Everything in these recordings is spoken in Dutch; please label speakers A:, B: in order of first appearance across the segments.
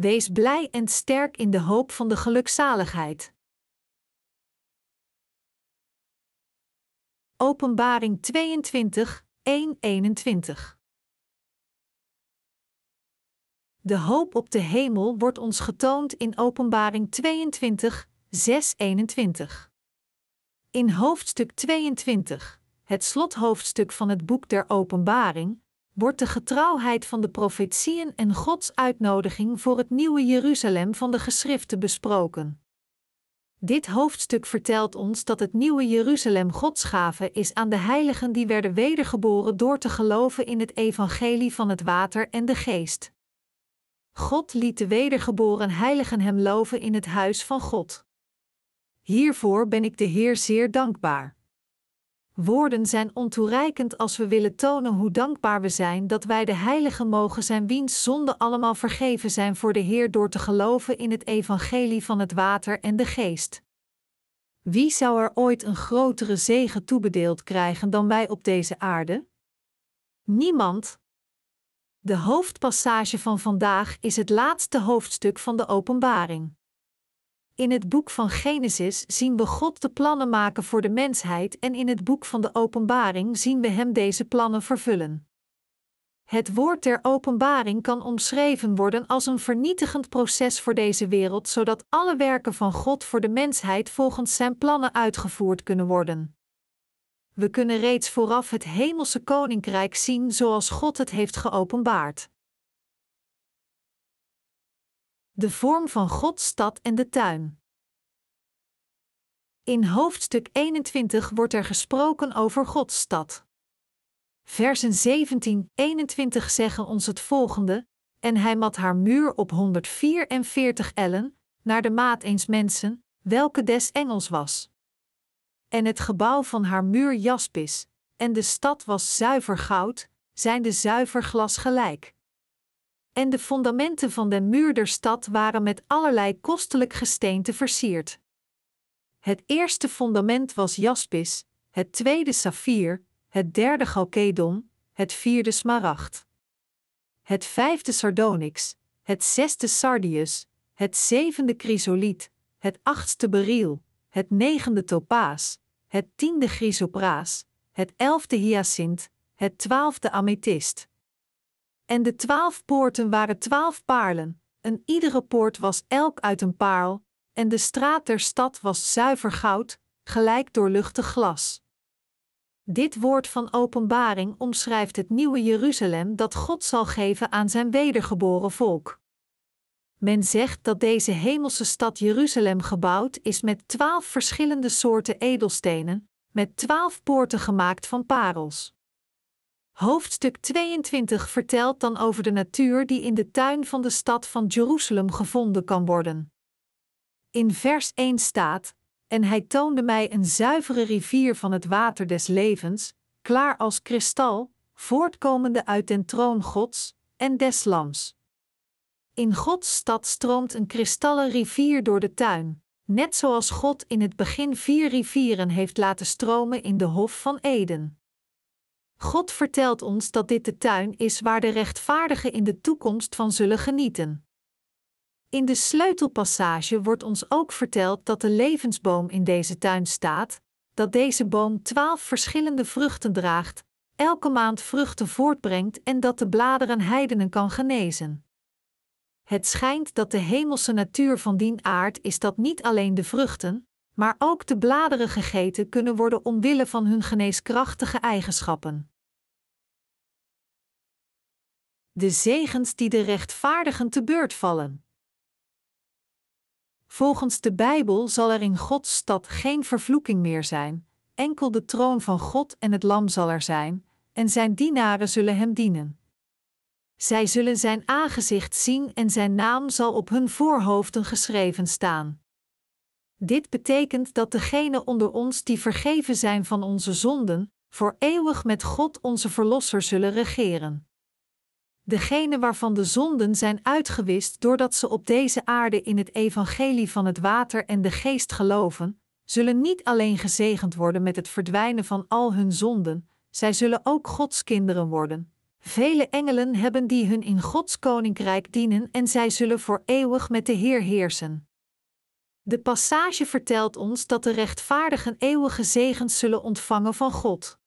A: Wees blij en sterk in de hoop van de gelukzaligheid. Openbaring 22, 1, 21 De hoop op de hemel wordt ons getoond in Openbaring 22, 6, 21. In hoofdstuk 22, het slothoofdstuk van het boek der Openbaring, wordt de getrouwheid van de profetieën en Gods uitnodiging voor het nieuwe Jeruzalem van de geschriften besproken. Dit hoofdstuk vertelt ons dat het nieuwe Jeruzalem Gods gave is aan de heiligen die werden wedergeboren door te geloven in het evangelie van het water en de geest. God liet de wedergeboren heiligen hem loven in het huis van God. Hiervoor ben ik de Heer zeer dankbaar. Woorden zijn ontoereikend als we willen tonen hoe dankbaar we zijn dat wij de heiligen mogen zijn wiens zonden allemaal vergeven zijn voor de Heer door te geloven in het evangelie van het water en de geest. Wie zou er ooit een grotere zegen toebedeeld krijgen dan wij op deze aarde? Niemand. De hoofdpassage van vandaag is het laatste hoofdstuk van de Openbaring. In het boek van Genesis zien we God de plannen maken voor de mensheid en in het boek van de Openbaring zien we Hem deze plannen vervullen. Het woord der openbaring kan omschreven worden als een vernietigend proces voor deze wereld, zodat alle werken van God voor de mensheid volgens Zijn plannen uitgevoerd kunnen worden. We kunnen reeds vooraf het Hemelse Koninkrijk zien zoals God het heeft geopenbaard de vorm van Gods stad en de tuin. In hoofdstuk 21 wordt er gesproken over Gods stad. Versen 17-21 zeggen ons het volgende: En hij mat haar muur op 144 ellen, naar de maat eens mensen, welke des engels was. En het gebouw van haar muur jaspis, en de stad was zuiver goud, zijn de zuiver glas gelijk en de fundamenten van de muur der stad waren met allerlei kostelijk gesteente versierd. Het eerste fundament was jaspis, het tweede saffier, het derde chalkedon, het vierde smaragd. Het vijfde sardonyx, het zesde sardius, het zevende chrysoliet, het achtste beryl, het negende topaas, het tiende chrysopraas, het elfde hyacint, het twaalfde amethyst. En de twaalf poorten waren twaalf paarlen, en iedere poort was elk uit een paarl, en de straat der stad was zuiver goud, gelijk doorluchtig glas. Dit woord van openbaring omschrijft het nieuwe Jeruzalem dat God zal geven aan zijn wedergeboren volk. Men zegt dat deze hemelse stad Jeruzalem gebouwd is met twaalf verschillende soorten edelstenen, met twaalf poorten gemaakt van parels. Hoofdstuk 22 vertelt dan over de natuur die in de tuin van de stad van Jeruzalem gevonden kan worden. In vers 1 staat: En hij toonde mij een zuivere rivier van het water des levens, klaar als kristal, voortkomende uit den troon Gods en des Lams. In Gods stad stroomt een kristallen rivier door de tuin, net zoals God in het begin vier rivieren heeft laten stromen in de Hof van Eden. God vertelt ons dat dit de tuin is waar de rechtvaardigen in de toekomst van zullen genieten. In de sleutelpassage wordt ons ook verteld dat de levensboom in deze tuin staat, dat deze boom twaalf verschillende vruchten draagt, elke maand vruchten voortbrengt en dat de bladeren heidenen kan genezen. Het schijnt dat de hemelse natuur van dien aard is dat niet alleen de vruchten, maar ook de bladeren gegeten kunnen worden omwille van hun geneeskrachtige eigenschappen. De zegens die de rechtvaardigen te beurt vallen. Volgens de Bijbel zal er in Gods stad geen vervloeking meer zijn, enkel de troon van God en het Lam zal er zijn, en zijn dienaren zullen hem dienen. Zij zullen zijn aangezicht zien en zijn naam zal op hun voorhoofden geschreven staan. Dit betekent dat degenen onder ons die vergeven zijn van onze zonden, voor eeuwig met God onze Verlosser zullen regeren. Degenen waarvan de zonden zijn uitgewist doordat ze op deze aarde in het evangelie van het water en de geest geloven, zullen niet alleen gezegend worden met het verdwijnen van al hun zonden, zij zullen ook Gods kinderen worden. Vele engelen hebben die hun in Gods koninkrijk dienen en zij zullen voor eeuwig met de Heer heersen. De passage vertelt ons dat de rechtvaardigen eeuwige zegens zullen ontvangen van God.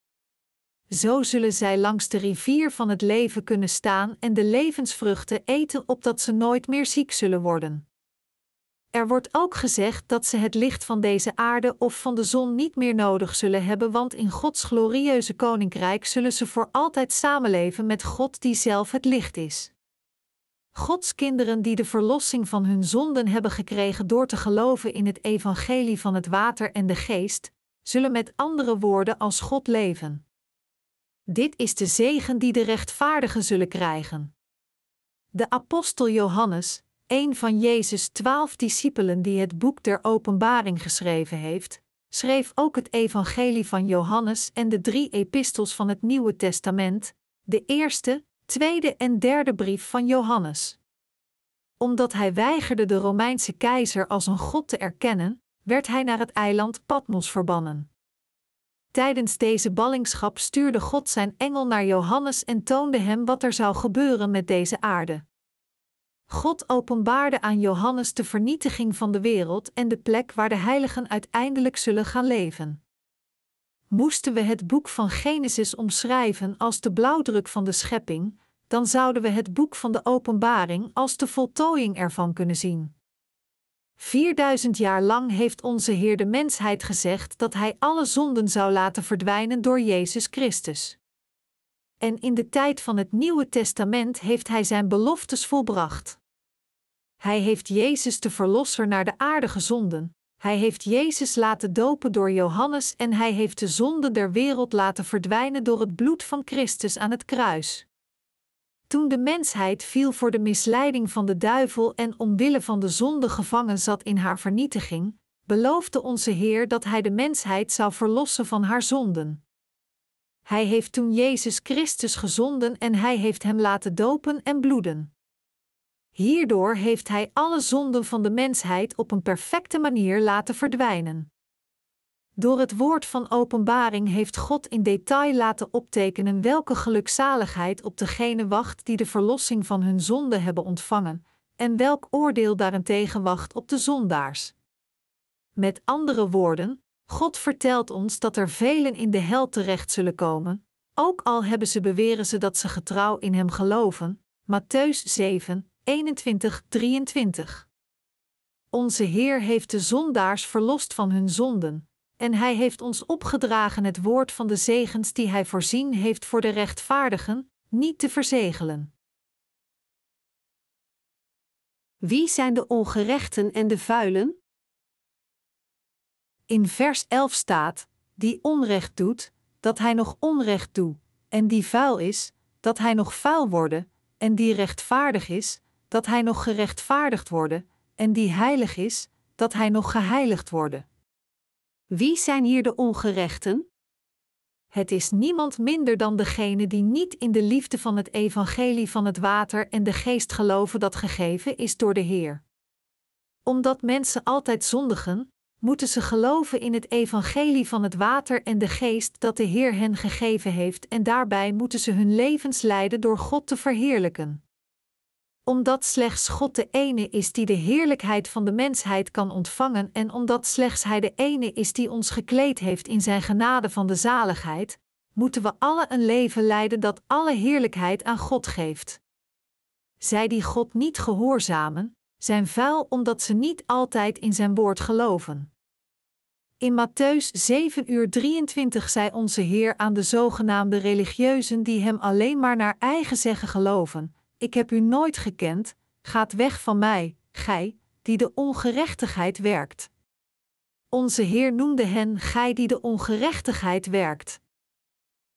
A: Zo zullen zij langs de rivier van het leven kunnen staan en de levensvruchten eten opdat ze nooit meer ziek zullen worden. Er wordt ook gezegd dat ze het licht van deze aarde of van de zon niet meer nodig zullen hebben, want in Gods glorieuze koninkrijk zullen ze voor altijd samenleven met God die zelf het licht is. Gods kinderen die de verlossing van hun zonden hebben gekregen door te geloven in het evangelie van het water en de geest, zullen met andere woorden als God leven. Dit is de zegen die de rechtvaardigen zullen krijgen. De apostel Johannes, een van Jezus' twaalf discipelen die het boek der Openbaring geschreven heeft, schreef ook het Evangelie van Johannes en de drie epistels van het Nieuwe Testament, de eerste, tweede en derde brief van Johannes. Omdat hij weigerde de Romeinse keizer als een god te erkennen, werd hij naar het eiland Patmos verbannen. Tijdens deze ballingschap stuurde God zijn engel naar Johannes en toonde hem wat er zou gebeuren met deze aarde. God openbaarde aan Johannes de vernietiging van de wereld en de plek waar de heiligen uiteindelijk zullen gaan leven. Moesten we het boek van Genesis omschrijven als de blauwdruk van de schepping, dan zouden we het boek van de Openbaring als de voltooiing ervan kunnen zien. 4000 jaar lang heeft onze Heer de mensheid gezegd dat Hij alle zonden zou laten verdwijnen door Jezus Christus. En in de tijd van het Nieuwe Testament heeft Hij Zijn beloftes volbracht. Hij heeft Jezus de Verlosser naar de aarde gezonden. Hij heeft Jezus laten dopen door Johannes en hij heeft de zonde der wereld laten verdwijnen door het bloed van Christus aan het kruis. Toen de mensheid viel voor de misleiding van de duivel en omwille van de zonde gevangen zat in haar vernietiging, beloofde onze Heer dat Hij de mensheid zou verlossen van haar zonden. Hij heeft toen Jezus Christus gezonden en Hij heeft Hem laten dopen en bloeden. Hierdoor heeft Hij alle zonden van de mensheid op een perfecte manier laten verdwijnen. Door het woord van openbaring heeft God in detail laten optekenen welke gelukzaligheid op degene wacht die de verlossing van hun zonde hebben ontvangen, en welk oordeel daarentegen wacht op de zondaars. Met andere woorden, God vertelt ons dat er velen in de hel terecht zullen komen, ook al hebben ze beweren ze dat ze getrouw in Hem geloven. Matthäus 7, 21, 23. Onze Heer heeft de zondaars verlost van hun zonden, en Hij heeft ons opgedragen het woord van de zegens die Hij voorzien heeft voor de rechtvaardigen, niet te verzegelen. Wie zijn de ongerechten en de vuilen? In vers 11 staat: Die onrecht doet, dat hij nog onrecht doet, en die vuil is, dat hij nog vuil worden, en die rechtvaardig is, dat hij nog gerechtvaardigd worden, en die heilig is, dat hij nog geheiligd worden. Wie zijn hier de ongerechten? Het is niemand minder dan degene die niet in de liefde van het evangelie van het water en de geest geloven dat gegeven is door de Heer. Omdat mensen altijd zondigen, moeten ze geloven in het evangelie van het water en de geest dat de Heer hen gegeven heeft en daarbij moeten ze hun levens leiden door God te verheerlijken omdat slechts God de ene is die de heerlijkheid van de mensheid kan ontvangen en omdat slechts Hij de ene is die ons gekleed heeft in Zijn genade van de zaligheid, moeten we alle een leven leiden dat alle heerlijkheid aan God geeft. Zij die God niet gehoorzamen, zijn vuil omdat ze niet altijd in Zijn woord geloven. In Matthäus 7 uur 23 zei onze Heer aan de zogenaamde religieuzen die Hem alleen maar naar eigen zeggen geloven: ik heb u nooit gekend, gaat weg van mij, gij, die de ongerechtigheid werkt. Onze Heer noemde hen gij die de ongerechtigheid werkt.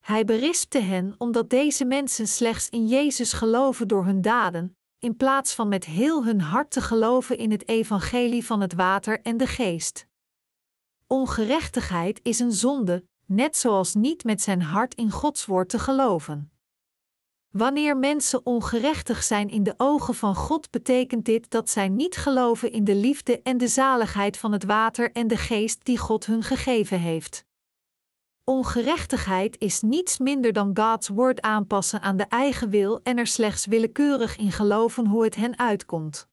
A: Hij berispte hen omdat deze mensen slechts in Jezus geloven door hun daden, in plaats van met heel hun hart te geloven in het evangelie van het water en de geest. Ongerechtigheid is een zonde, net zoals niet met zijn hart in Gods woord te geloven. Wanneer mensen ongerechtig zijn in de ogen van God, betekent dit dat zij niet geloven in de liefde en de zaligheid van het water en de geest die God hun gegeven heeft. Ongerechtigheid is niets minder dan Gods woord aanpassen aan de eigen wil en er slechts willekeurig in geloven hoe het hen uitkomt.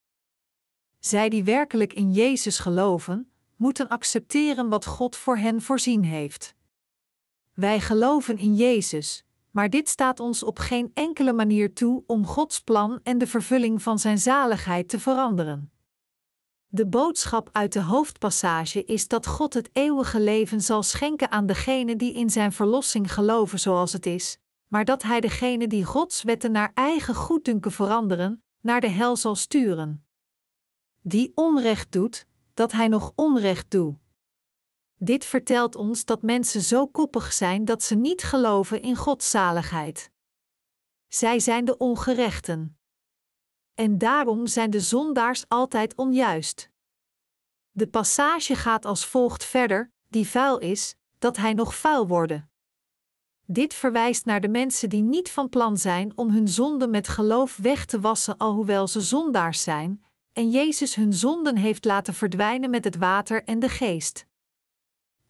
A: Zij die werkelijk in Jezus geloven, moeten accepteren wat God voor hen voorzien heeft. Wij geloven in Jezus, maar dit staat ons op geen enkele manier toe om Gods plan en de vervulling van Zijn zaligheid te veranderen. De boodschap uit de hoofdpassage is dat God het eeuwige leven zal schenken aan degenen die in Zijn verlossing geloven zoals het is, maar dat Hij degenen die Gods wetten naar eigen goeddunken veranderen, naar de hel zal sturen. Die onrecht doet, dat Hij nog onrecht doet. Dit vertelt ons dat mensen zo koppig zijn dat ze niet geloven in Gods zaligheid. Zij zijn de ongerechten. En daarom zijn de zondaars altijd onjuist. De passage gaat als volgt verder: die vuil is, dat hij nog vuil worden. Dit verwijst naar de mensen die niet van plan zijn om hun zonden met geloof weg te wassen, alhoewel ze zondaars zijn, en Jezus hun zonden heeft laten verdwijnen met het water en de geest.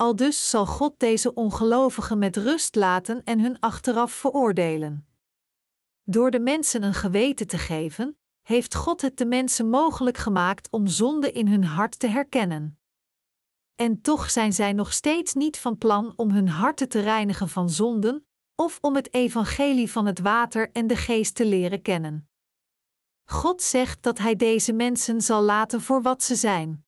A: Aldus zal God deze ongelovigen met rust laten en hun achteraf veroordelen. Door de mensen een geweten te geven, heeft God het de mensen mogelijk gemaakt om zonde in hun hart te herkennen. En toch zijn zij nog steeds niet van plan om hun harten te reinigen van zonden, of om het evangelie van het water en de geest te leren kennen. God zegt dat Hij deze mensen zal laten voor wat ze zijn.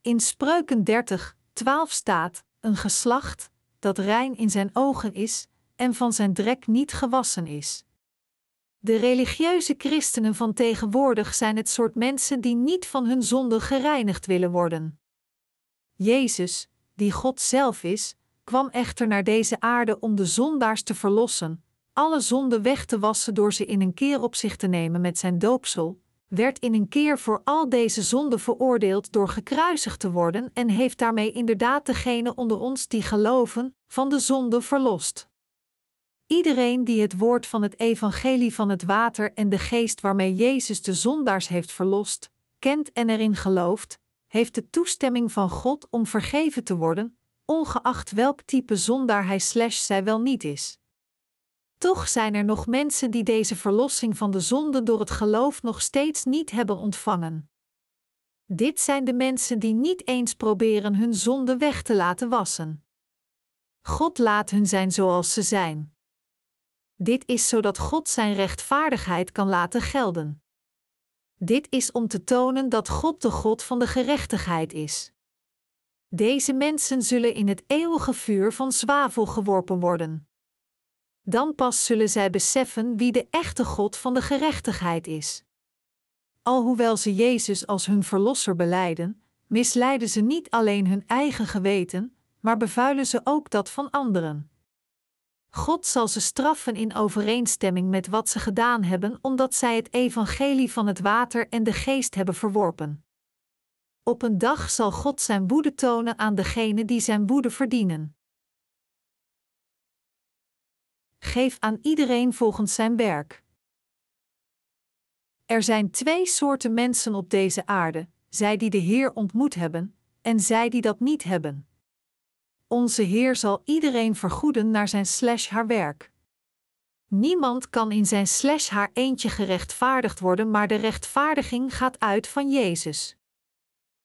A: In Spreuken 30, 12 staat: Een geslacht dat rein in zijn ogen is en van zijn drek niet gewassen is. De religieuze christenen van tegenwoordig zijn het soort mensen die niet van hun zonde gereinigd willen worden. Jezus, die God zelf is, kwam echter naar deze aarde om de zondaars te verlossen, alle zonden weg te wassen door ze in een keer op zich te nemen met zijn doopsel, werd in een keer voor al deze zonden veroordeeld door gekruisigd te worden en heeft daarmee inderdaad degene onder ons die geloven, van de zonde verlost. Iedereen die het woord van het evangelie van het water en de geest waarmee Jezus de zondaars heeft verlost, kent en erin gelooft, heeft de toestemming van God om vergeven te worden, ongeacht welk type zondaar hij slash zij wel niet is. Toch zijn er nog mensen die deze verlossing van de zonde door het geloof nog steeds niet hebben ontvangen. Dit zijn de mensen die niet eens proberen hun zonde weg te laten wassen. God laat hun zijn zoals ze zijn. Dit is zodat God zijn rechtvaardigheid kan laten gelden. Dit is om te tonen dat God de God van de gerechtigheid is. Deze mensen zullen in het eeuwige vuur van zwavel geworpen worden. Dan pas zullen zij beseffen wie de echte God van de gerechtigheid is. Alhoewel ze Jezus als hun verlosser beleiden, misleiden ze niet alleen hun eigen geweten, maar bevuilen ze ook dat van anderen. God zal ze straffen in overeenstemming met wat ze gedaan hebben, omdat zij het evangelie van het water en de geest hebben verworpen. Op een dag zal God zijn woede tonen aan degenen die zijn woede verdienen. Geef aan iedereen volgens zijn werk. Er zijn twee soorten mensen op deze aarde: zij die de Heer ontmoet hebben, en zij die dat niet hebben. Onze Heer zal iedereen vergoeden naar zijn slash haar werk. Niemand kan in zijn slash haar eentje gerechtvaardigd worden, maar de rechtvaardiging gaat uit van Jezus.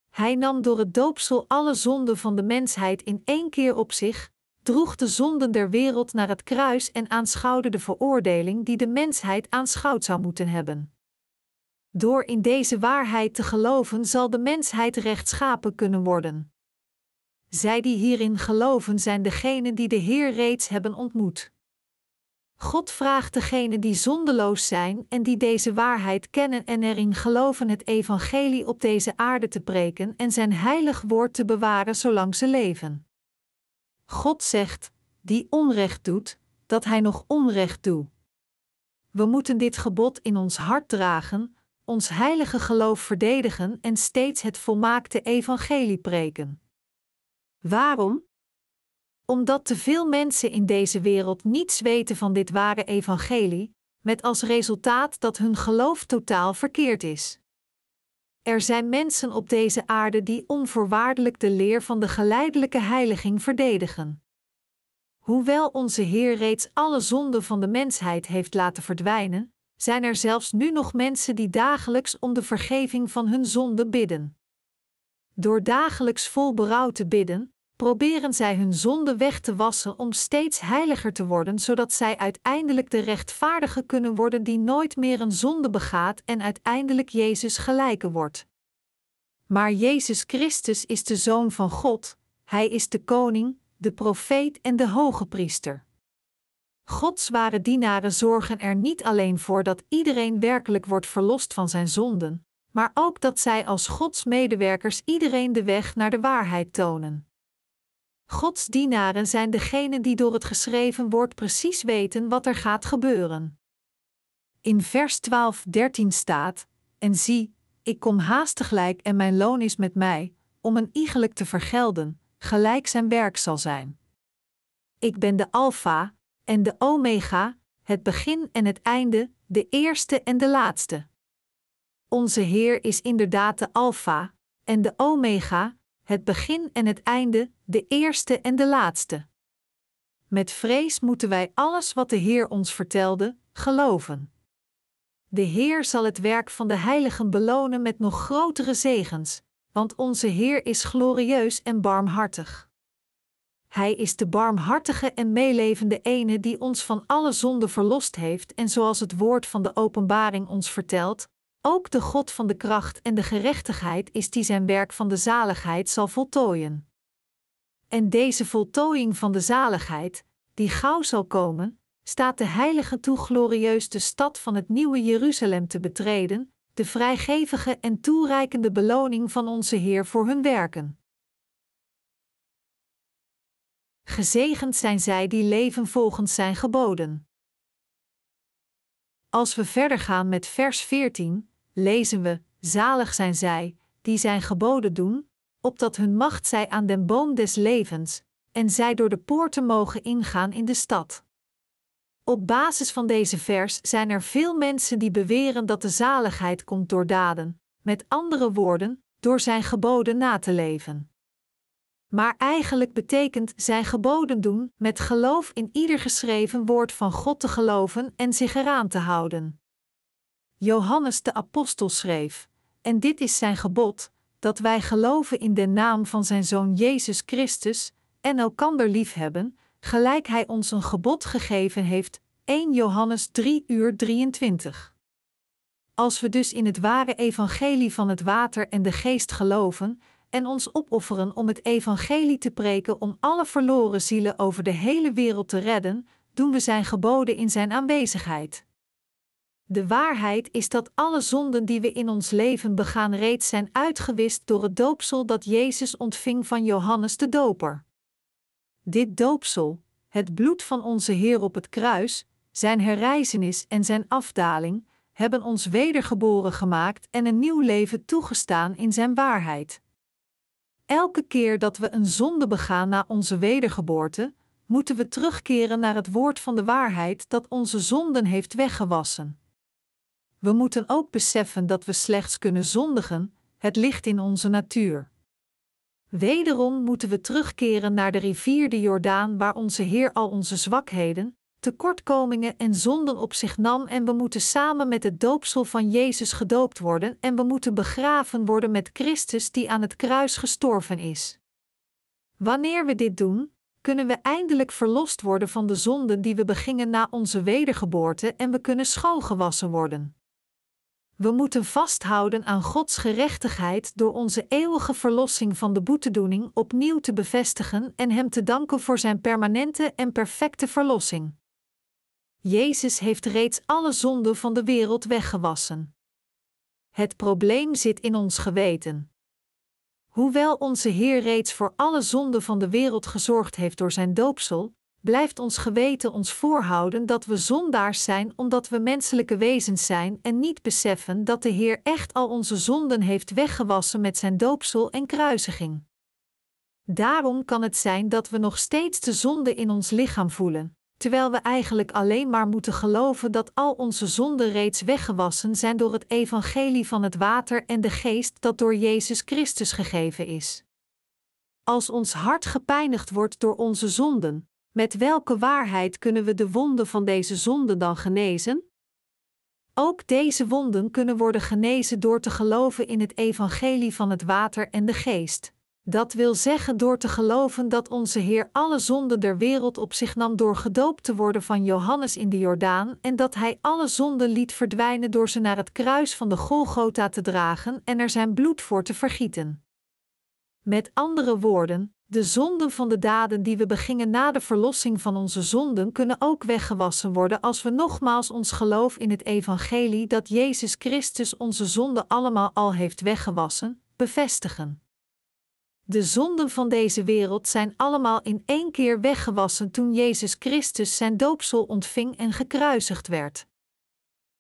A: Hij nam door het doopsel alle zonden van de mensheid in één keer op zich, droeg de zonden der wereld naar het kruis en aanschouwde de veroordeling die de mensheid aanschouwd zou moeten hebben. Door in deze waarheid te geloven zal de mensheid rechtschapen kunnen worden. Zij die hierin geloven zijn degenen die de Heer reeds hebben ontmoet. God vraagt degenen die zondeloos zijn en die deze waarheid kennen en erin geloven het evangelie op deze aarde te preken en zijn heilig woord te bewaren zolang ze leven. God zegt, die onrecht doet, dat hij nog onrecht doet. We moeten dit gebod in ons hart dragen, ons heilige geloof verdedigen en steeds het volmaakte evangelie preken. Waarom? Omdat te veel mensen in deze wereld niets weten van dit ware evangelie, met als resultaat dat hun geloof totaal verkeerd is. Er zijn mensen op deze aarde die onvoorwaardelijk de leer van de geleidelijke heiliging verdedigen. Hoewel onze Heer reeds alle zonden van de mensheid heeft laten verdwijnen, zijn er zelfs nu nog mensen die dagelijks om de vergeving van hun zonden bidden. Door dagelijks vol berouw te bidden, proberen zij hun zonde weg te wassen om steeds heiliger te worden, zodat zij uiteindelijk de rechtvaardige kunnen worden die nooit meer een zonde begaat en uiteindelijk Jezus gelijken wordt. Maar Jezus Christus is de Zoon van God, Hij is de Koning, de profeet en de hoge priester. Gods ware dienaren zorgen er niet alleen voor dat iedereen werkelijk wordt verlost van zijn zonden, maar ook dat zij als Gods medewerkers iedereen de weg naar de waarheid tonen. Gods dienaren zijn degenen die door het geschreven woord precies weten wat er gaat gebeuren. In vers 12, 13 staat: En zie, ik kom haastiglijk en mijn loon is met mij, om een iegelijk te vergelden, gelijk zijn werk zal zijn. Ik ben de Alpha en de Omega, het begin en het einde, de eerste en de laatste. Onze Heer is inderdaad de Alpha en de Omega, het begin en het einde, de eerste en de laatste. Met vrees moeten wij alles wat de Heer ons vertelde, geloven. De Heer zal het werk van de heiligen belonen met nog grotere zegens, want onze Heer is glorieus en barmhartig. Hij is de barmhartige en meelevende ene die ons van alle zonde verlost heeft en zoals het woord van de openbaring ons vertelt, ook de God van de kracht en de gerechtigheid is die zijn werk van de zaligheid zal voltooien. En deze voltooiing van de zaligheid, die gauw zal komen, staat de heilige toe glorieus de stad van het nieuwe Jeruzalem te betreden, de vrijgevige en toereikende beloning van onze Heer voor hun werken. Gezegend zijn zij die leven volgens zijn geboden. Als we verder gaan met vers 14, lezen we: Zalig zijn zij, die zijn geboden doen, opdat hun macht zij aan den boom des levens, en zij door de poorten mogen ingaan in de stad. Op basis van deze vers zijn er veel mensen die beweren dat de zaligheid komt door daden, met andere woorden, door zijn geboden na te leven. Maar eigenlijk betekent zijn geboden doen met geloof in ieder geschreven woord van God te geloven en zich eraan te houden. Johannes de Apostel schreef: En dit is zijn gebod, dat wij geloven in de naam van zijn Zoon Jezus Christus en elkander liefhebben, gelijk hij ons een gebod gegeven heeft. 1 Johannes 3 uur 23. Als we dus in het ware evangelie van het water en de geest geloven en ons opofferen om het evangelie te preken om alle verloren zielen over de hele wereld te redden, doen we zijn geboden in zijn aanwezigheid. De waarheid is dat alle zonden die we in ons leven begaan reeds zijn uitgewist door het doopsel dat Jezus ontving van Johannes de Doper. Dit doopsel, het bloed van onze Heer op het kruis, zijn herrijzenis en zijn afdaling, hebben ons wedergeboren gemaakt en een nieuw leven toegestaan in zijn waarheid. Elke keer dat we een zonde begaan na onze wedergeboorte, moeten we terugkeren naar het woord van de waarheid dat onze zonden heeft weggewassen. We moeten ook beseffen dat we slechts kunnen zondigen, het ligt in onze natuur. Wederom moeten we terugkeren naar de rivier de Jordaan, waar onze Heer al onze zwakheden, tekortkomingen en zonden op zich nam, en we moeten samen met het doopsel van Jezus gedoopt worden, en we moeten begraven worden met Christus die aan het kruis gestorven is. Wanneer we dit doen, kunnen we eindelijk verlost worden van de zonden die we begingen na onze wedergeboorte en we kunnen schoongewassen worden. We moeten vasthouden aan Gods gerechtigheid door onze eeuwige verlossing van de boetedoening opnieuw te bevestigen en Hem te danken voor Zijn permanente en perfecte verlossing. Jezus heeft reeds alle zonden van de wereld weggewassen. Het probleem zit in ons geweten. Hoewel onze Heer reeds voor alle zonden van de wereld gezorgd heeft door Zijn doopsel, blijft ons geweten ons voorhouden dat we zondaars zijn omdat we menselijke wezens zijn en niet beseffen dat de Heer echt al onze zonden heeft weggewassen met zijn doopsel en kruisiging. Daarom kan het zijn dat we nog steeds de zonde in ons lichaam voelen, terwijl we eigenlijk alleen maar moeten geloven dat al onze zonden reeds weggewassen zijn door het evangelie van het water en de geest dat door Jezus Christus gegeven is. Als ons hart gepijnigd wordt door onze zonden, Met welke waarheid kunnen we de wonden van deze zonde dan genezen? Ook deze wonden kunnen worden genezen door te geloven in het evangelie van het water en de geest. Dat wil zeggen door te geloven dat onze Heer alle zonden der wereld op zich nam door gedoopt te worden van Johannes in de Jordaan en dat Hij alle zonden liet verdwijnen door ze naar het kruis van de Golgotha te dragen en er zijn bloed voor te vergieten. Met andere woorden, de zonden van de daden die we begingen na de verlossing van onze zonden kunnen ook weggewassen worden als we nogmaals ons geloof in het evangelie dat Jezus Christus onze zonden allemaal al heeft weggewassen, bevestigen. De zonden van deze wereld zijn allemaal in één keer weggewassen toen Jezus Christus zijn doopsel ontving en gekruisigd werd.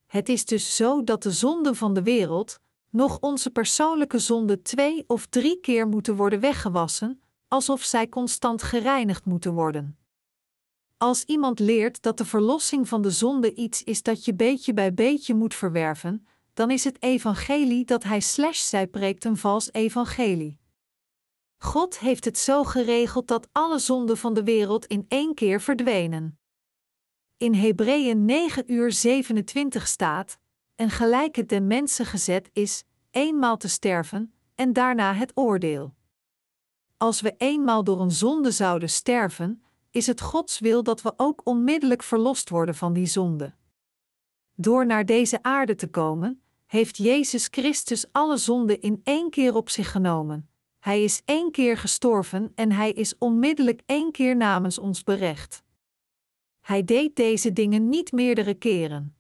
A: Het is dus zo dat de zonden van de wereld, nog onze persoonlijke zonden twee of drie keer moeten worden weggewassen, alsof zij constant gereinigd moeten worden. Als iemand leert dat de verlossing van de zonde iets is dat je beetje bij beetje moet verwerven, dan is het evangelie dat hij slash zij preekt een vals evangelie. God heeft het zo geregeld dat alle zonden van de wereld in één keer verdwenen. In Hebreeën 9 uur 27 staat: En gelijk het den mensen gezet is, eenmaal te sterven, en daarna het oordeel. Als we eenmaal door een zonde zouden sterven, is het Gods wil dat we ook onmiddellijk verlost worden van die zonde. Door naar deze aarde te komen, heeft Jezus Christus alle zonden in één keer op zich genomen. Hij is één keer gestorven en hij is onmiddellijk één keer namens ons berecht. Hij deed deze dingen niet meerdere keren.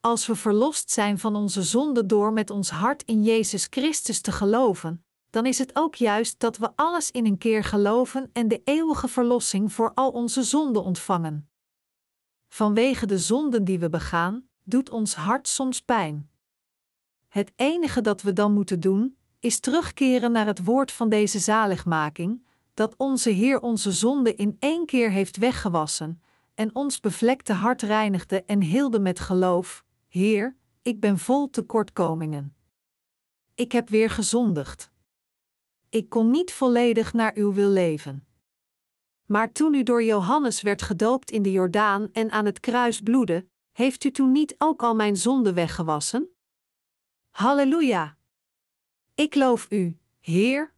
A: Als we verlost zijn van onze zonde door met ons hart in Jezus Christus te geloven, dan is het ook juist dat we alles in een keer geloven en de eeuwige verlossing voor al onze zonden ontvangen. Vanwege de zonden die we begaan, doet ons hart soms pijn. Het enige dat we dan moeten doen, is terugkeren naar het woord van deze zaligmaking, dat onze Heer onze zonde in één keer heeft weggewassen en ons bevlekte hart reinigde en hielde met geloof: Heer, ik ben vol tekortkomingen. Ik heb weer gezondigd. Ik kon niet volledig naar uw wil leven. Maar toen u door Johannes werd gedoopt in de Jordaan en aan het kruis bloedde, heeft u toen niet ook al mijn zonden weggewassen? Halleluja! Ik loof u, Heer.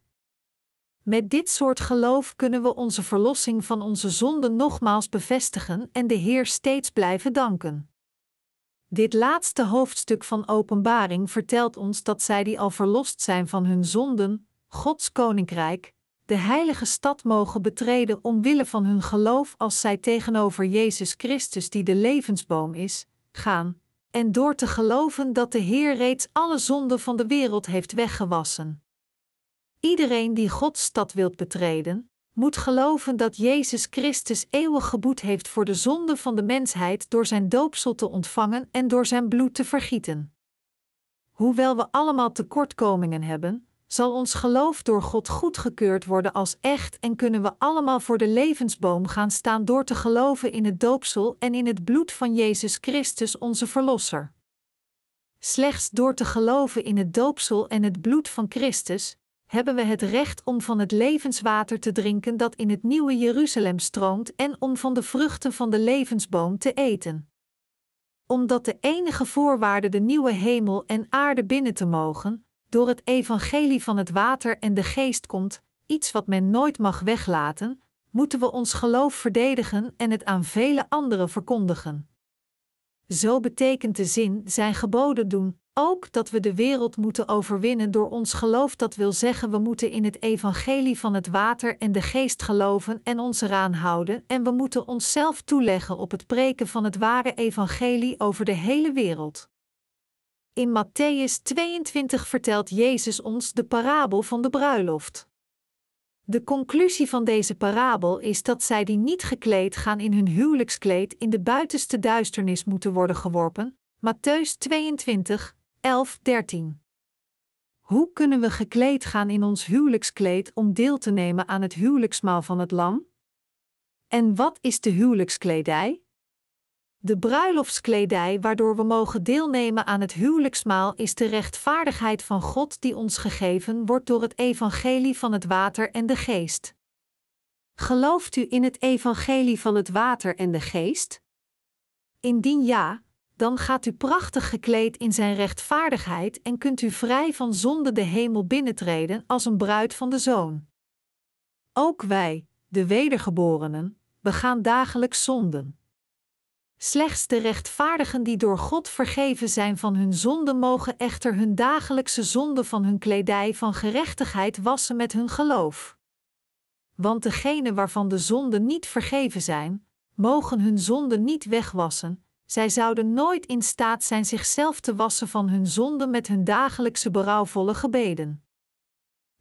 A: Met dit soort geloof kunnen we onze verlossing van onze zonden nogmaals bevestigen en de Heer steeds blijven danken. Dit laatste hoofdstuk van Openbaring vertelt ons dat zij die al verlost zijn van hun zonden, Gods koninkrijk, de heilige stad mogen betreden omwille van hun geloof als zij tegenover Jezus Christus, die de levensboom is, gaan, en door te geloven dat de Heer reeds alle zonden van de wereld heeft weggewassen. Iedereen die Gods stad wilt betreden, moet geloven dat Jezus Christus eeuwig geboet heeft voor de zonde van de mensheid door zijn doopsel te ontvangen en door zijn bloed te vergieten. Hoewel we allemaal tekortkomingen hebben, zal ons geloof door God goedgekeurd worden als echt en kunnen we allemaal voor de levensboom gaan staan door te geloven in het doopsel en in het bloed van Jezus Christus, onze Verlosser. Slechts door te geloven in het doopsel en het bloed van Christus, hebben we het recht om van het levenswater te drinken dat in het nieuwe Jeruzalem stroomt en om van de vruchten van de levensboom te eten. Omdat de enige voorwaarde de nieuwe hemel en aarde binnen te mogen, door het evangelie van het water en de geest komt, iets wat men nooit mag weglaten, moeten we ons geloof verdedigen en het aan vele anderen verkondigen. Zo betekent de zin zijn geboden doen, ook dat we de wereld moeten overwinnen door ons geloof. Dat wil zeggen, we moeten in het evangelie van het water en de geest geloven en ons eraan houden, en we moeten onszelf toeleggen op het preken van het ware evangelie over de hele wereld. In Matthäus 22 vertelt Jezus ons de parabel van de bruiloft. De conclusie van deze parabel is dat zij die niet gekleed gaan in hun huwelijkskleed in de buitenste duisternis moeten worden geworpen. Matthäus 22, 11, 13. Hoe kunnen we gekleed gaan in ons huwelijkskleed om deel te nemen aan het huwelijksmaal van het Lam? En wat is de huwelijkskledij? De bruiloftskledij waardoor we mogen deelnemen aan het huwelijksmaal is de rechtvaardigheid van God die ons gegeven wordt door het evangelie van het water en de geest.
B: Gelooft u in het evangelie van het water en de geest?
A: Indien ja, dan gaat u prachtig gekleed in zijn rechtvaardigheid en kunt u vrij van zonde de hemel binnentreden als een bruid van de zoon. Ook wij, de wedergeborenen, begaan dagelijks zonden. Slechts de rechtvaardigen die door God vergeven zijn van hun zonden mogen echter hun dagelijkse zonde van hun kledij van gerechtigheid wassen met hun geloof. Want degenen waarvan de zonden niet vergeven zijn, mogen hun zonden niet wegwassen, zij zouden nooit in staat zijn zichzelf te wassen van hun zonden met hun dagelijkse berouwvolle gebeden.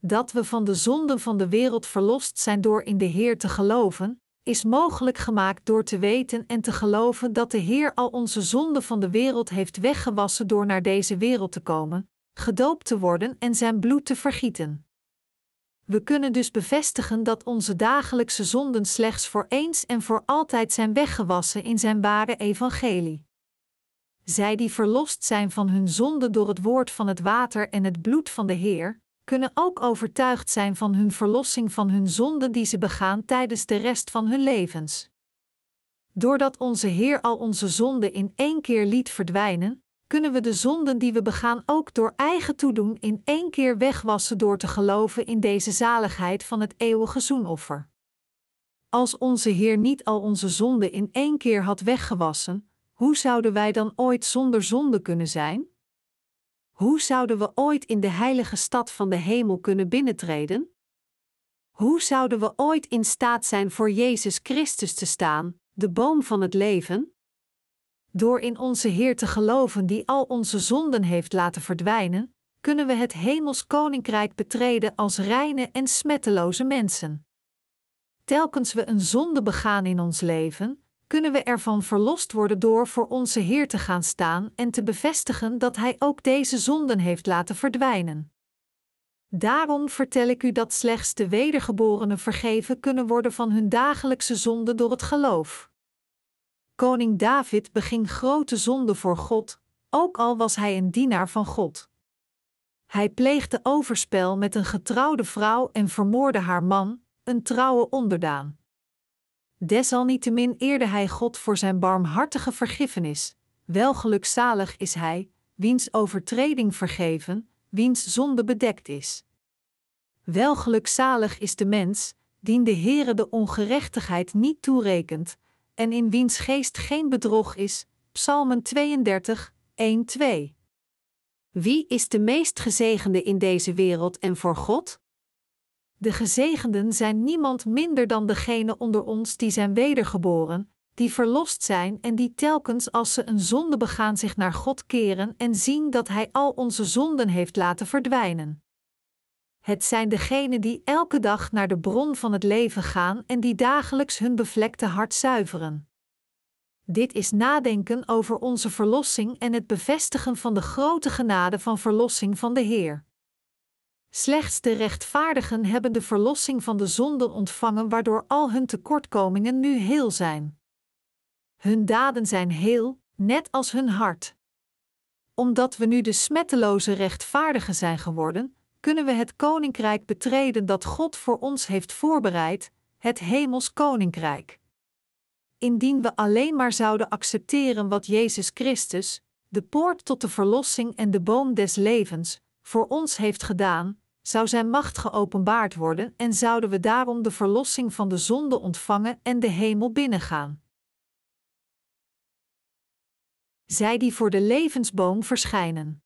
A: Dat we van de zonden van de wereld verlost zijn door in de Heer te geloven, is mogelijk gemaakt door te weten en te geloven dat de Heer al onze zonden van de wereld heeft weggewassen door naar deze wereld te komen, gedoopt te worden en zijn bloed te vergieten. We kunnen dus bevestigen dat onze dagelijkse zonden slechts voor eens en voor altijd zijn weggewassen in zijn ware evangelie. Zij die verlost zijn van hun zonde door het woord van het water en het bloed van de Heer, kunnen ook overtuigd zijn van hun verlossing van hun zonden die ze begaan tijdens de rest van hun levens. Doordat onze Heer al onze zonden in één keer liet verdwijnen, kunnen we de zonden die we begaan ook door eigen toedoen in één keer wegwassen door te geloven in deze zaligheid van het eeuwige zoenoffer. Als onze Heer niet al onze zonden in één keer had weggewassen, hoe zouden wij dan ooit zonder zonde kunnen zijn? Hoe zouden we ooit in de heilige stad van de hemel kunnen binnentreden? Hoe zouden we ooit in staat zijn voor Jezus Christus te staan, de boom van het leven? Door in onze Heer te geloven die al onze zonden heeft laten verdwijnen, kunnen we het hemels koninkrijk betreden als reine en smetteloze mensen. Telkens we een zonde begaan in ons leven, kunnen we ervan verlost worden door voor onze Heer te gaan staan en te bevestigen dat Hij ook deze zonden heeft laten verdwijnen. Daarom vertel ik u dat slechts de wedergeborenen vergeven kunnen worden van hun dagelijkse zonde door het geloof. Koning David beging grote zonden voor God, ook al was hij een dienaar van God. Hij pleegde overspel met een getrouwde vrouw en vermoordde haar man, een trouwe onderdaan. Desalniettemin eerde hij God voor zijn barmhartige vergiffenis. Welgelukzalig is hij, wiens overtreding vergeven, wiens zonde bedekt is. Welgelukzalig is de mens, dien de Heere de ongerechtigheid niet toerekent, en in wiens geest geen bedrog is. Psalmen 32, 1-2. Wie is de meest gezegende in deze wereld en voor God? De gezegenden zijn niemand minder dan degene onder ons die zijn wedergeboren, die verlost zijn en die telkens als ze een zonde begaan zich naar God keren en zien dat Hij al onze zonden heeft laten verdwijnen. Het zijn degenen die elke dag naar de bron van het leven gaan en die dagelijks hun bevlekte hart zuiveren. Dit is nadenken over onze verlossing en het bevestigen van de grote genade van verlossing van de Heer. Slechts de rechtvaardigen hebben de verlossing van de zonden ontvangen, waardoor al hun tekortkomingen nu heel zijn. Hun daden zijn heel, net als hun hart. Omdat we nu de smetteloze rechtvaardigen zijn geworden, kunnen we het koninkrijk betreden dat God voor ons heeft voorbereid, het hemels koninkrijk. Indien we alleen maar zouden accepteren wat Jezus Christus, de poort tot de verlossing en de boom des levens, voor ons heeft gedaan, zou Zijn macht geopenbaard worden en zouden we daarom de verlossing van de zonde ontvangen en de hemel binnengaan. Zij die voor de levensboom verschijnen.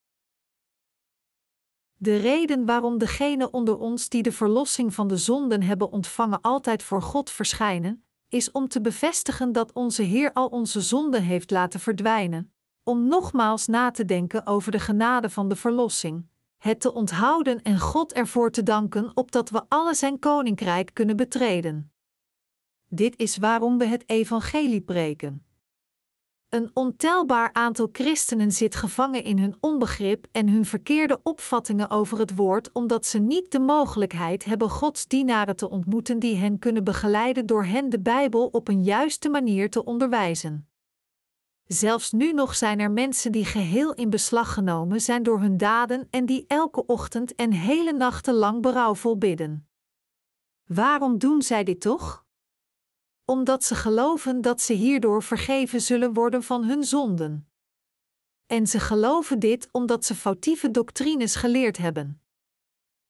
A: De reden waarom degenen onder ons die de verlossing van de zonden hebben ontvangen altijd voor God verschijnen, is om te bevestigen dat onze Heer al onze zonden heeft laten verdwijnen, om nogmaals na te denken over de genade van de verlossing, het te onthouden en God ervoor te danken opdat we alle zijn koninkrijk kunnen betreden. Dit is waarom we het evangelie preken. Een ontelbaar aantal christenen zit gevangen in hun onbegrip en hun verkeerde opvattingen over het woord, omdat ze niet de mogelijkheid hebben Gods dienaren te ontmoeten die hen kunnen begeleiden door hen de Bijbel op een juiste manier te onderwijzen. Zelfs nu nog zijn er mensen die geheel in beslag genomen zijn door hun daden en die elke ochtend en hele nachten lang berouwvol bidden. Waarom doen zij dit toch? omdat ze geloven dat ze hierdoor vergeven zullen worden van hun zonden. En ze geloven dit omdat ze foutieve doctrines geleerd hebben.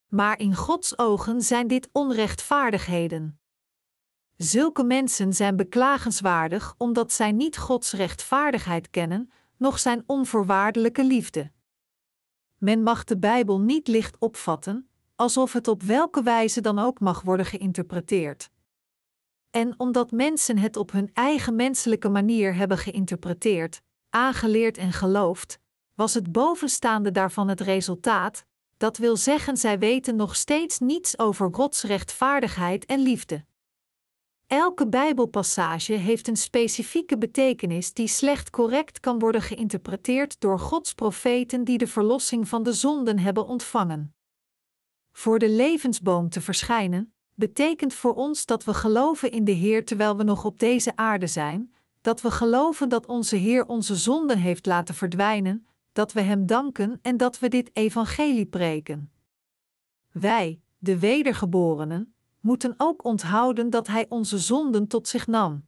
A: Maar in Gods ogen zijn dit onrechtvaardigheden. Zulke mensen zijn beklagenswaardig omdat zij niet Gods rechtvaardigheid kennen, noch zijn onvoorwaardelijke liefde. Men mag de Bijbel niet licht opvatten, alsof het op welke wijze dan ook mag worden geïnterpreteerd. En omdat mensen het op hun eigen menselijke manier hebben geïnterpreteerd, aangeleerd en geloofd, was het bovenstaande daarvan het resultaat, dat wil zeggen zij weten nog steeds niets over Gods rechtvaardigheid en liefde. Elke Bijbelpassage heeft een specifieke betekenis die slecht correct kan worden geïnterpreteerd door Gods profeten die de verlossing van de zonden hebben ontvangen. Voor de levensboom te verschijnen, betekent voor ons dat we geloven in de Heer terwijl we nog op deze aarde zijn, dat we geloven dat onze Heer onze zonden heeft laten verdwijnen, dat we Hem danken en dat we dit evangelie preken. Wij, de wedergeborenen, moeten ook onthouden dat Hij onze zonden tot zich nam.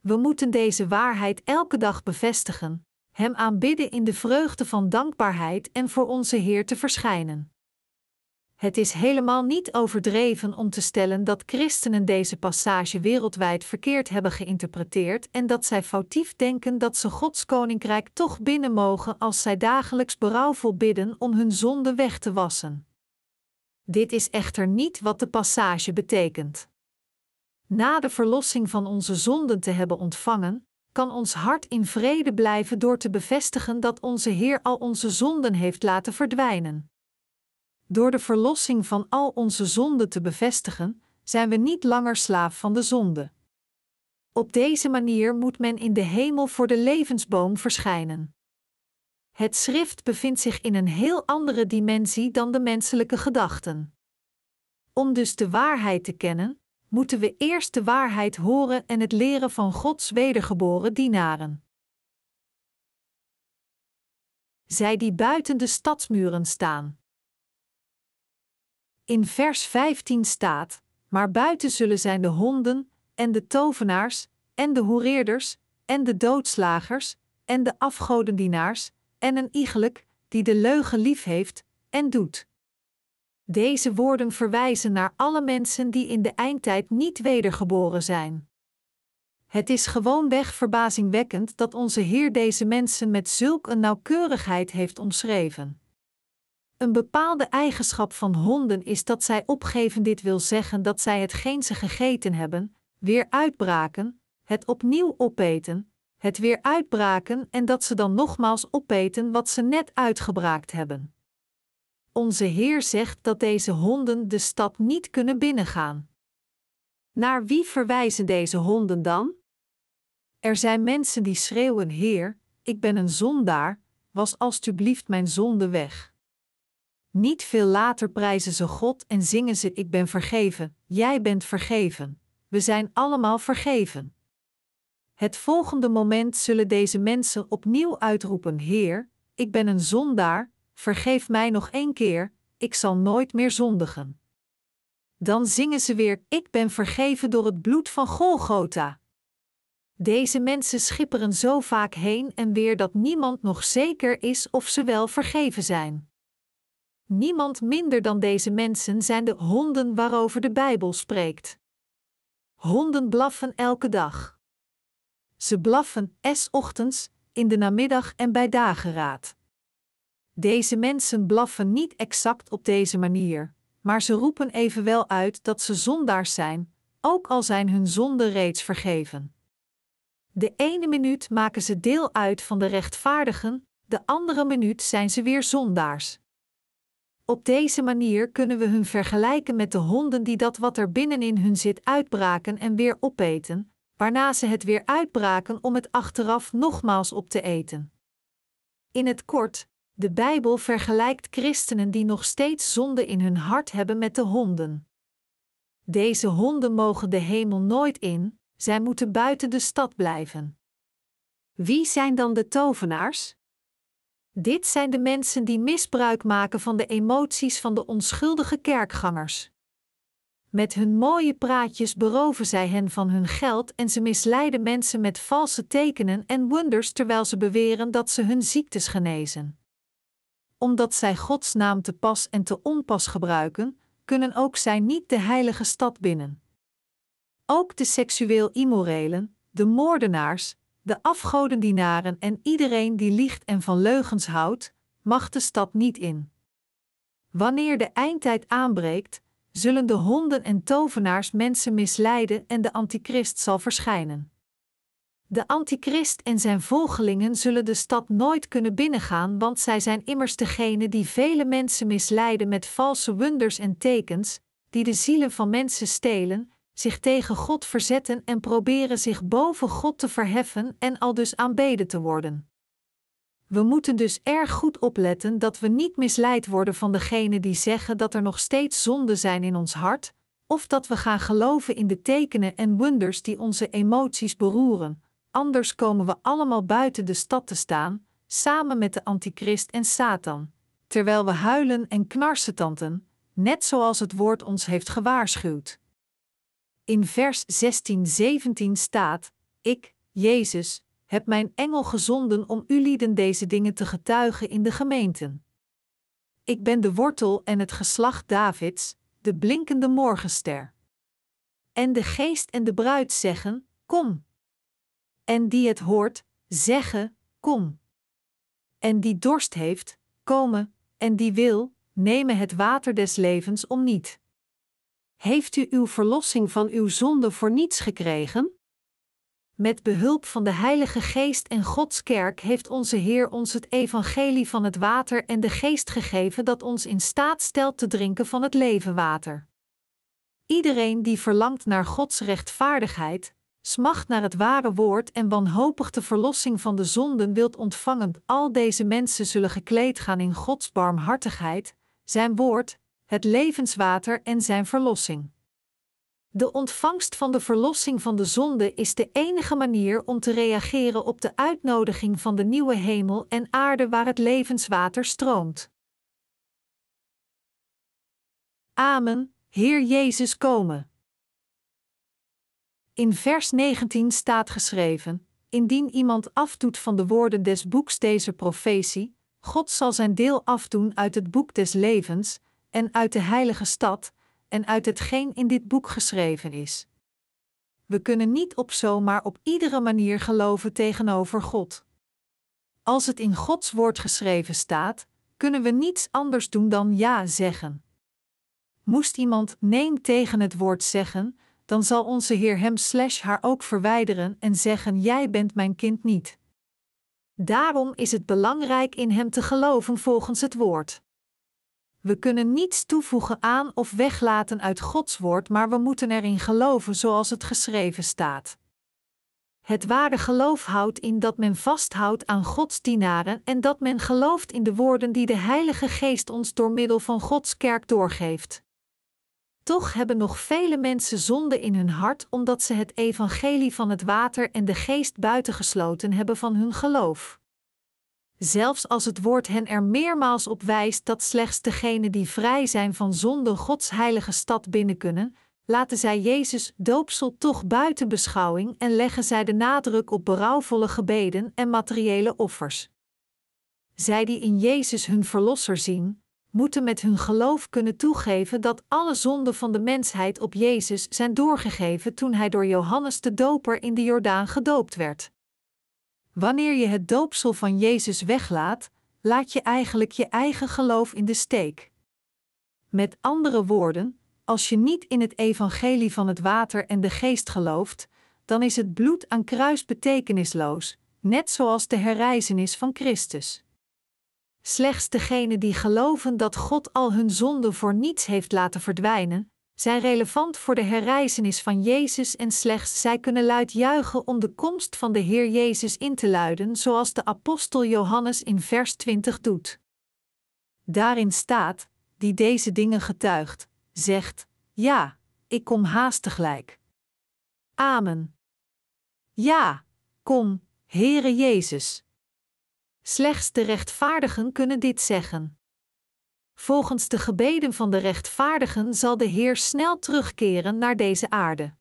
A: We moeten deze waarheid elke dag bevestigen, Hem aanbidden in de vreugde van dankbaarheid en voor onze Heer te verschijnen. Het is helemaal niet overdreven om te stellen dat christenen deze passage wereldwijd verkeerd hebben geïnterpreteerd en dat zij foutief denken dat ze Gods koninkrijk toch binnen mogen als zij dagelijks berouwvol bidden om hun zonde weg te wassen. Dit is echter niet wat de passage betekent. Na de verlossing van onze zonden te hebben ontvangen, kan ons hart in vrede blijven door te bevestigen dat onze Heer al onze zonden heeft laten verdwijnen. Door de verlossing van al onze zonden te bevestigen, zijn we niet langer slaaf van de zonde. Op deze manier moet men in de hemel voor de levensboom verschijnen. Het schrift bevindt zich in een heel andere dimensie dan de menselijke gedachten. Om dus de waarheid te kennen, moeten we eerst de waarheid horen en het leren van Gods wedergeboren dienaren. Zij die buiten de stadsmuren staan. In vers 15 staat: Maar buiten zullen zijn de honden, en de tovenaars, en de hoereerders, en de doodslagers, en de afgodendienaars, en een iegelijk, die de leugen lief heeft, en doet. Deze woorden verwijzen naar alle mensen die in de eindtijd niet wedergeboren zijn. Het is gewoonweg verbazingwekkend dat onze Heer deze mensen met zulk een nauwkeurigheid heeft omschreven. Een bepaalde eigenschap van honden is dat zij opgeven. Dit wil zeggen dat zij hetgeen ze gegeten hebben, weer uitbraken, het opnieuw opeten, het weer uitbraken en dat ze dan nogmaals opeten wat ze net uitgebraakt hebben. Onze Heer zegt dat deze honden de stad niet kunnen binnengaan. Naar wie verwijzen deze honden dan? Er zijn mensen die schreeuwen: Heer, ik ben een zondaar, was alstublieft mijn zonde weg. Niet veel later prijzen ze God en zingen ze: Ik ben vergeven, jij bent vergeven. We zijn allemaal vergeven. Het volgende moment zullen deze mensen opnieuw uitroepen: Heer, ik ben een zondaar, vergeef mij nog één keer, ik zal nooit meer zondigen. Dan zingen ze weer: Ik ben vergeven door het bloed van Golgotha. Deze mensen schipperen zo vaak heen en weer dat niemand nog zeker is of ze wel vergeven zijn. Niemand minder dan deze mensen zijn de honden waarover de Bijbel spreekt. Honden blaffen elke dag. Ze blaffen s ochtends, in de namiddag en bij dageraad. Deze mensen blaffen niet exact op deze manier, maar ze roepen evenwel uit dat ze zondaars zijn, ook al zijn hun zonden reeds vergeven. De ene minuut maken ze deel uit van de rechtvaardigen, de andere minuut zijn ze weer zondaars. Op deze manier kunnen we hun vergelijken met de honden die dat wat er binnenin hun zit uitbraken en weer opeten, waarna ze het weer uitbraken om het achteraf nogmaals op te eten. In het kort, de Bijbel vergelijkt christenen die nog steeds zonde in hun hart hebben met de honden. Deze honden mogen de hemel nooit in, zij moeten buiten de stad blijven. Wie zijn dan de tovenaars? Dit zijn de mensen die misbruik maken van de emoties van de onschuldige kerkgangers. Met hun mooie praatjes beroven zij hen van hun geld en ze misleiden mensen met valse tekenen en wonders terwijl ze beweren dat ze hun ziektes genezen. Omdat zij Gods naam te pas en te onpas gebruiken, kunnen ook zij niet de heilige stad binnen. Ook de seksueel immorelen, de moordenaars, de afgodendienaren en iedereen die liegt en van leugens houdt, mag de stad niet in. Wanneer de eindtijd aanbreekt, zullen de honden en tovenaars mensen misleiden en de antichrist zal verschijnen. De antichrist en zijn volgelingen zullen de stad nooit kunnen binnengaan, want zij zijn immers degene die vele mensen misleiden met valse wonders en tekens, die de zielen van mensen stelen, zich tegen God verzetten en proberen zich boven God te verheffen en al dus aanbeden te worden. We moeten dus erg goed opletten dat we niet misleid worden van degenen die zeggen dat er nog steeds zonden zijn in ons hart, of dat we gaan geloven in de tekenen en wonders die onze emoties beroeren, anders komen we allemaal buiten de stad te staan, samen met de antichrist en Satan, terwijl we huilen en knarsetanten, net zoals het woord ons heeft gewaarschuwd. In vers 16-17 staat: Ik, Jezus, heb mijn engel gezonden om u lieden deze dingen te getuigen in de gemeenten. Ik ben de wortel en het geslacht Davids, de blinkende morgenster. En de geest en de bruid zeggen: Kom. En die het hoort, zeggen: Kom. En die dorst heeft, komen, en die wil, nemen het water des levens om niet. Heeft u uw verlossing van uw zonde voor niets gekregen? Met behulp van de Heilige Geest en Gods Kerk heeft onze Heer ons het evangelie van het water en de geest gegeven dat ons in staat stelt te drinken van het levenwater. Iedereen die verlangt naar Gods rechtvaardigheid, smacht naar het ware woord en wanhopig de verlossing van de zonden wilt ontvangen, al deze mensen zullen gekleed gaan in Gods barmhartigheid, zijn woord, het levenswater en zijn verlossing. De ontvangst van de verlossing van de zonde is de enige manier om te reageren op de uitnodiging van de nieuwe hemel en aarde waar het levenswater stroomt. Amen, Heer Jezus komen. In vers 19 staat geschreven: Indien iemand afdoet van de woorden des boeks deze profetie, God zal zijn deel afdoen uit het boek des levens en uit de heilige stad en uit hetgeen in dit boek geschreven is. We kunnen niet op zomaar op iedere manier geloven tegenover God. Als het in Gods woord geschreven staat, kunnen we niets anders doen dan ja zeggen. Moest iemand neem tegen het woord zeggen, dan zal onze Heer hem slash haar ook verwijderen en zeggen: Jij bent mijn kind niet. Daarom is het belangrijk in hem te geloven volgens het woord. We kunnen niets toevoegen aan of weglaten uit Gods woord, maar we moeten erin geloven zoals het geschreven staat. Het ware geloof houdt in dat men vasthoudt aan Gods dienaren en dat men gelooft in de woorden die de Heilige Geest ons door middel van Gods kerk doorgeeft. Toch hebben nog vele mensen zonde in hun hart omdat ze het evangelie van het water en de geest buitengesloten hebben van hun geloof zelfs als het woord hen er meermaals op wijst dat slechts degenen die vrij zijn van zonde Gods heilige stad binnen kunnen, laten zij Jezus doopsel toch buiten beschouwing en leggen zij de nadruk op berouwvolle gebeden en materiële offers. Zij die in Jezus hun Verlosser zien, moeten met hun geloof kunnen toegeven dat alle zonden van de mensheid op Jezus zijn doorgegeven toen hij door Johannes de Doper in de Jordaan gedoopt werd. Wanneer je het doopsel van Jezus weglaat, laat je eigenlijk je eigen geloof in de steek. Met andere woorden, als je niet in het evangelie van het water en de geest gelooft, dan is het bloed aan kruis betekenisloos, net zoals de herrijzenis van Christus. Slechts degenen die geloven dat God al hun zonden voor niets heeft laten verdwijnen, zijn relevant voor de herrijzenis van Jezus en slechts zij kunnen luid juichen om de komst van de Heer Jezus in te luiden, zoals de apostel Johannes in vers 20 doet. Daarin staat, die deze dingen getuigt, zegt: Ja, ik kom haastiglijk. Amen. Ja, kom, Heere Jezus. Slechts de rechtvaardigen kunnen dit zeggen. Volgens de gebeden van de rechtvaardigen zal de Heer snel terugkeren naar deze aarde.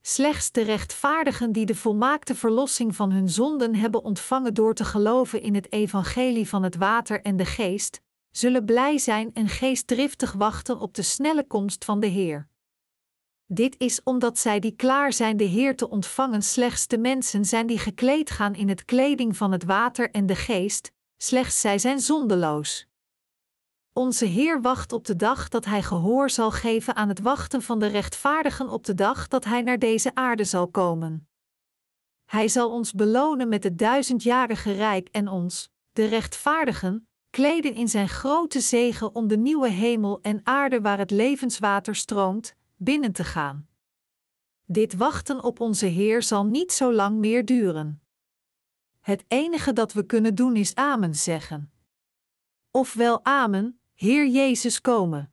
A: Slechts de rechtvaardigen die de volmaakte verlossing van hun zonden hebben ontvangen door te geloven in het evangelie van het water en de geest, zullen blij zijn en geestdriftig wachten op de snelle komst van de Heer. Dit is omdat zij die klaar zijn de Heer te ontvangen slechts de mensen zijn die gekleed gaan in het kleding van het water en de geest, slechts zij zijn zondeloos. Onze Heer wacht op de dag dat Hij gehoor zal geven aan het wachten van de rechtvaardigen op de dag dat Hij naar deze aarde zal komen. Hij zal ons belonen met het duizendjarige rijk en ons, de rechtvaardigen, kleden in zijn grote zegen om de nieuwe hemel en aarde waar het levenswater stroomt, binnen te gaan. Dit wachten op onze Heer zal niet zo lang meer duren. Het enige dat we kunnen doen is Amen zeggen. Ofwel Amen, Heer Jezus komen.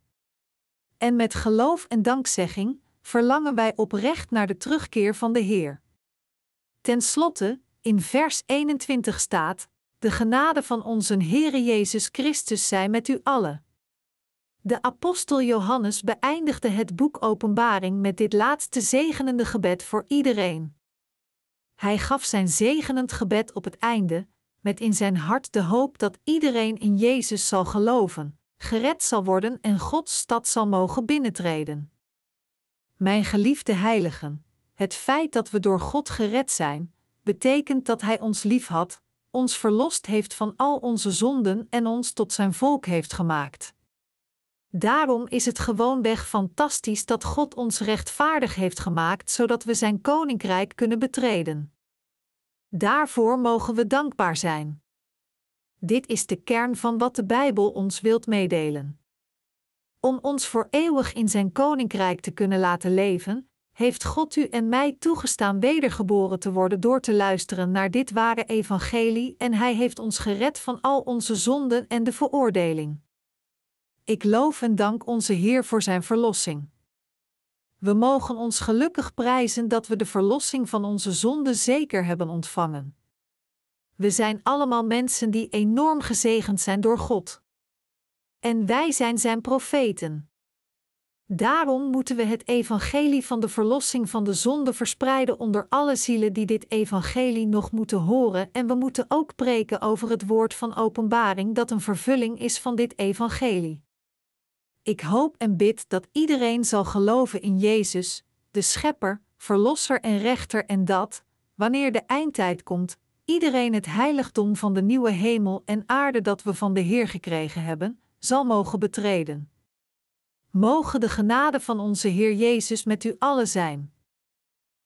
A: En met geloof en dankzegging verlangen wij oprecht naar de terugkeer van de Heer. Ten slotte, in vers 21 staat: De genade van onze Heere Jezus Christus zij met u allen. De apostel Johannes beëindigde het boek Openbaring met dit laatste zegenende gebed voor iedereen. Hij gaf zijn zegenend gebed op het einde, met in zijn hart de hoop dat iedereen in Jezus zal geloven, gered zal worden en Gods stad zal mogen binnentreden. Mijn geliefde heiligen, het feit dat we door God gered zijn, betekent dat Hij ons liefhad, ons verlost heeft van al onze zonden en ons tot zijn volk heeft gemaakt. Daarom is het gewoonweg fantastisch dat God ons rechtvaardig heeft gemaakt, zodat we Zijn koninkrijk kunnen betreden. Daarvoor mogen we dankbaar zijn. Dit is de kern van wat de Bijbel ons wilt meedelen. Om ons voor eeuwig in Zijn koninkrijk te kunnen laten leven, heeft God u en mij toegestaan wedergeboren te worden door te luisteren naar dit ware evangelie en Hij heeft ons gered van al onze zonden en de veroordeling. Ik loof en dank onze Heer voor Zijn verlossing. We mogen ons gelukkig prijzen dat we de verlossing van onze zonden zeker hebben ontvangen. We zijn allemaal mensen die enorm gezegend zijn door God. En wij zijn Zijn profeten. Daarom moeten we het evangelie van de verlossing van de zonde verspreiden onder alle zielen die dit evangelie nog moeten horen en we moeten ook preken over het woord van openbaring dat een vervulling is van dit evangelie. Ik hoop en bid dat iedereen zal geloven in Jezus, de Schepper, Verlosser en Rechter, en dat, wanneer de eindtijd komt, iedereen het heiligdom van de nieuwe hemel en aarde dat we van de Heer gekregen hebben, zal mogen betreden. Mogen de genade van onze Heer Jezus met u allen zijn.